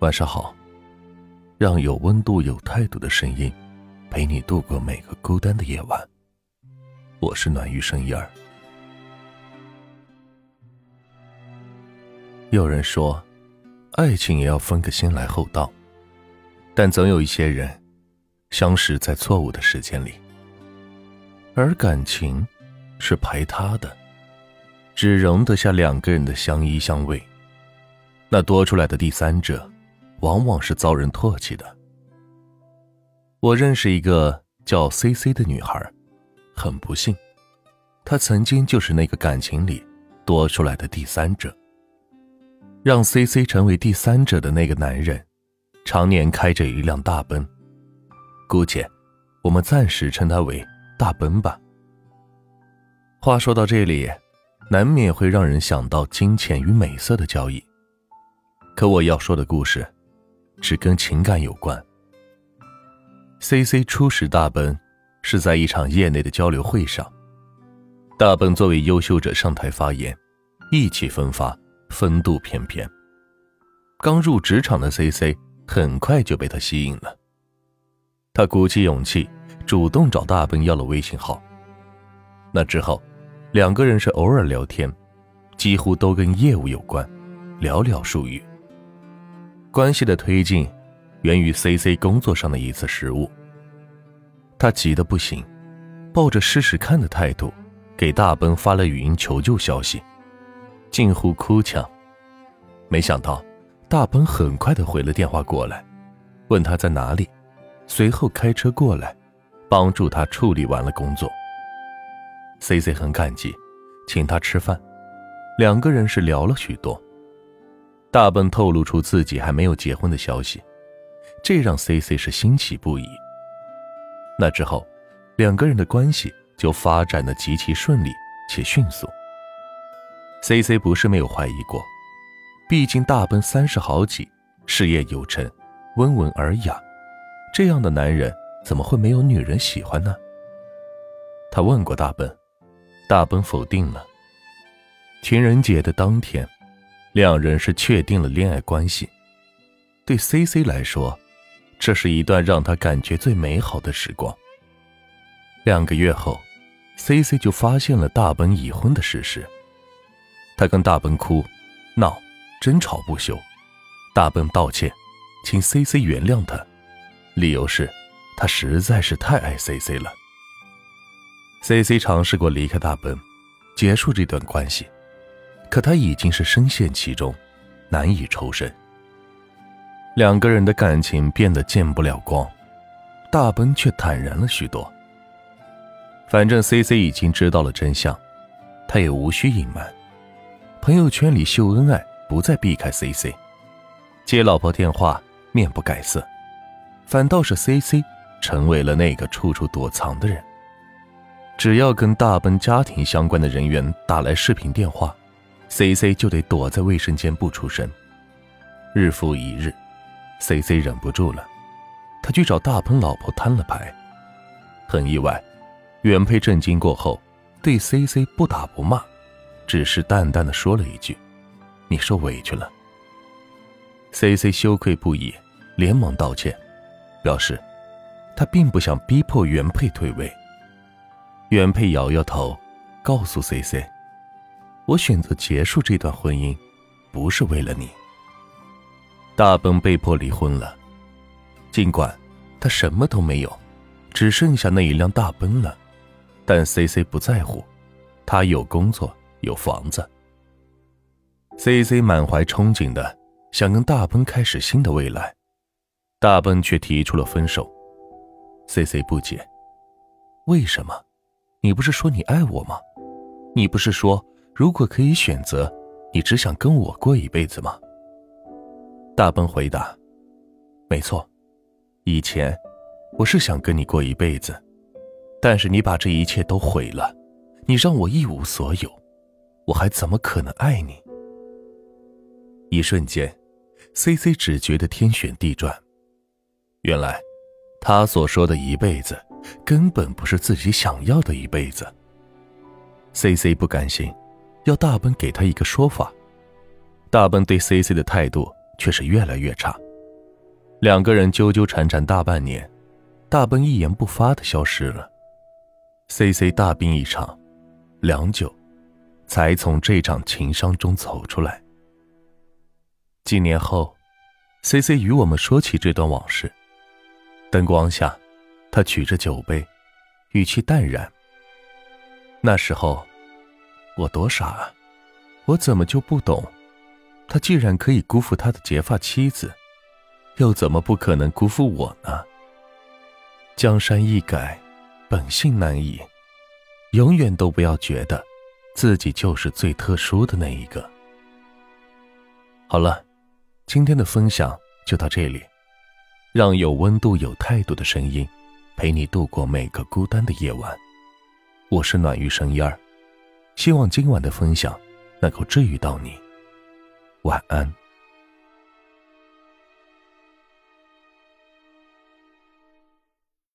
晚上好，让有温度、有态度的声音陪你度过每个孤单的夜晚。我是暖玉生音儿。有人说，爱情也要分个先来后到，但总有一些人相识在错误的时间里，而感情是排他的，只容得下两个人的相依相偎，那多出来的第三者。往往是遭人唾弃的。我认识一个叫 C C 的女孩，很不幸，她曾经就是那个感情里多出来的第三者。让 C C 成为第三者的那个男人，常年开着一辆大奔，姑且我们暂时称他为大奔吧。话说到这里，难免会让人想到金钱与美色的交易。可我要说的故事。是跟情感有关。C C 初识大奔，是在一场业内的交流会上。大奔作为优秀者上台发言，意气风发，风度翩翩。刚入职场的 C C 很快就被他吸引了。他鼓起勇气，主动找大奔要了微信号。那之后，两个人是偶尔聊天，几乎都跟业务有关，寥寥数语。关系的推进，源于 C C 工作上的一次失误。他急得不行，抱着试试看的态度，给大奔发了语音求救消息，近乎哭腔。没想到，大奔很快的回了电话过来，问他在哪里，随后开车过来，帮助他处理完了工作。C C 很感激，请他吃饭，两个人是聊了许多。大奔透露出自己还没有结婚的消息，这让 C C 是欣喜不已。那之后，两个人的关系就发展的极其顺利且迅速。C C 不是没有怀疑过，毕竟大奔三十好几，事业有成，温文尔雅，这样的男人怎么会没有女人喜欢呢？他问过大奔，大奔否定了。情人节的当天。两人是确定了恋爱关系，对 C C 来说，这是一段让他感觉最美好的时光。两个月后，C C 就发现了大奔已婚的事实。他跟大奔哭、闹、争吵不休，大奔道歉，请 C C 原谅他，理由是，他实在是太爱 C C 了。C C 尝试过离开大奔，结束这段关系。可他已经是深陷其中，难以抽身。两个人的感情变得见不了光，大奔却坦然了许多。反正 C C 已经知道了真相，他也无需隐瞒。朋友圈里秀恩爱，不再避开 C C，接老婆电话面不改色，反倒是 C C 成为了那个处处躲藏的人。只要跟大奔家庭相关的人员打来视频电话。C C 就得躲在卫生间不出声。日复一日，C C 忍不住了，他去找大鹏老婆摊了牌。很意外，原配震惊过后，对 C C 不打不骂，只是淡淡的说了一句：“你受委屈了。”C C 羞愧不已，连忙道歉，表示他并不想逼迫原配退位。原配摇摇头，告诉 C C。我选择结束这段婚姻，不是为了你。大奔被迫离婚了，尽管他什么都没有，只剩下那一辆大奔了，但 C C 不在乎，他有工作，有房子。C C 满怀憧憬的想跟大奔开始新的未来，大奔却提出了分手。C C 不解，为什么？你不是说你爱我吗？你不是说？如果可以选择，你只想跟我过一辈子吗？大奔回答：“没错，以前我是想跟你过一辈子，但是你把这一切都毁了，你让我一无所有，我还怎么可能爱你？”一瞬间，C C 只觉得天旋地转。原来，他所说的一辈子，根本不是自己想要的一辈子。C C 不甘心。要大奔给他一个说法，大奔对 C C 的态度却是越来越差。两个人纠纠缠缠大半年，大奔一言不发的消失了。C C 大病一场，良久，才从这场情伤中走出来。几年后，C C 与我们说起这段往事。灯光下，他举着酒杯，语气淡然。那时候，我多傻啊！我怎么就不懂？他既然可以辜负他的结发妻子。又怎么不可能辜负我呢？江山易改，本性难移，永远都不要觉得自己就是最特殊的那一个。好了，今天的分享就到这里，让有温度、有态度的声音陪你度过每个孤单的夜晚。我是暖玉声音儿，希望今晚的分享能够治愈到你。晚安。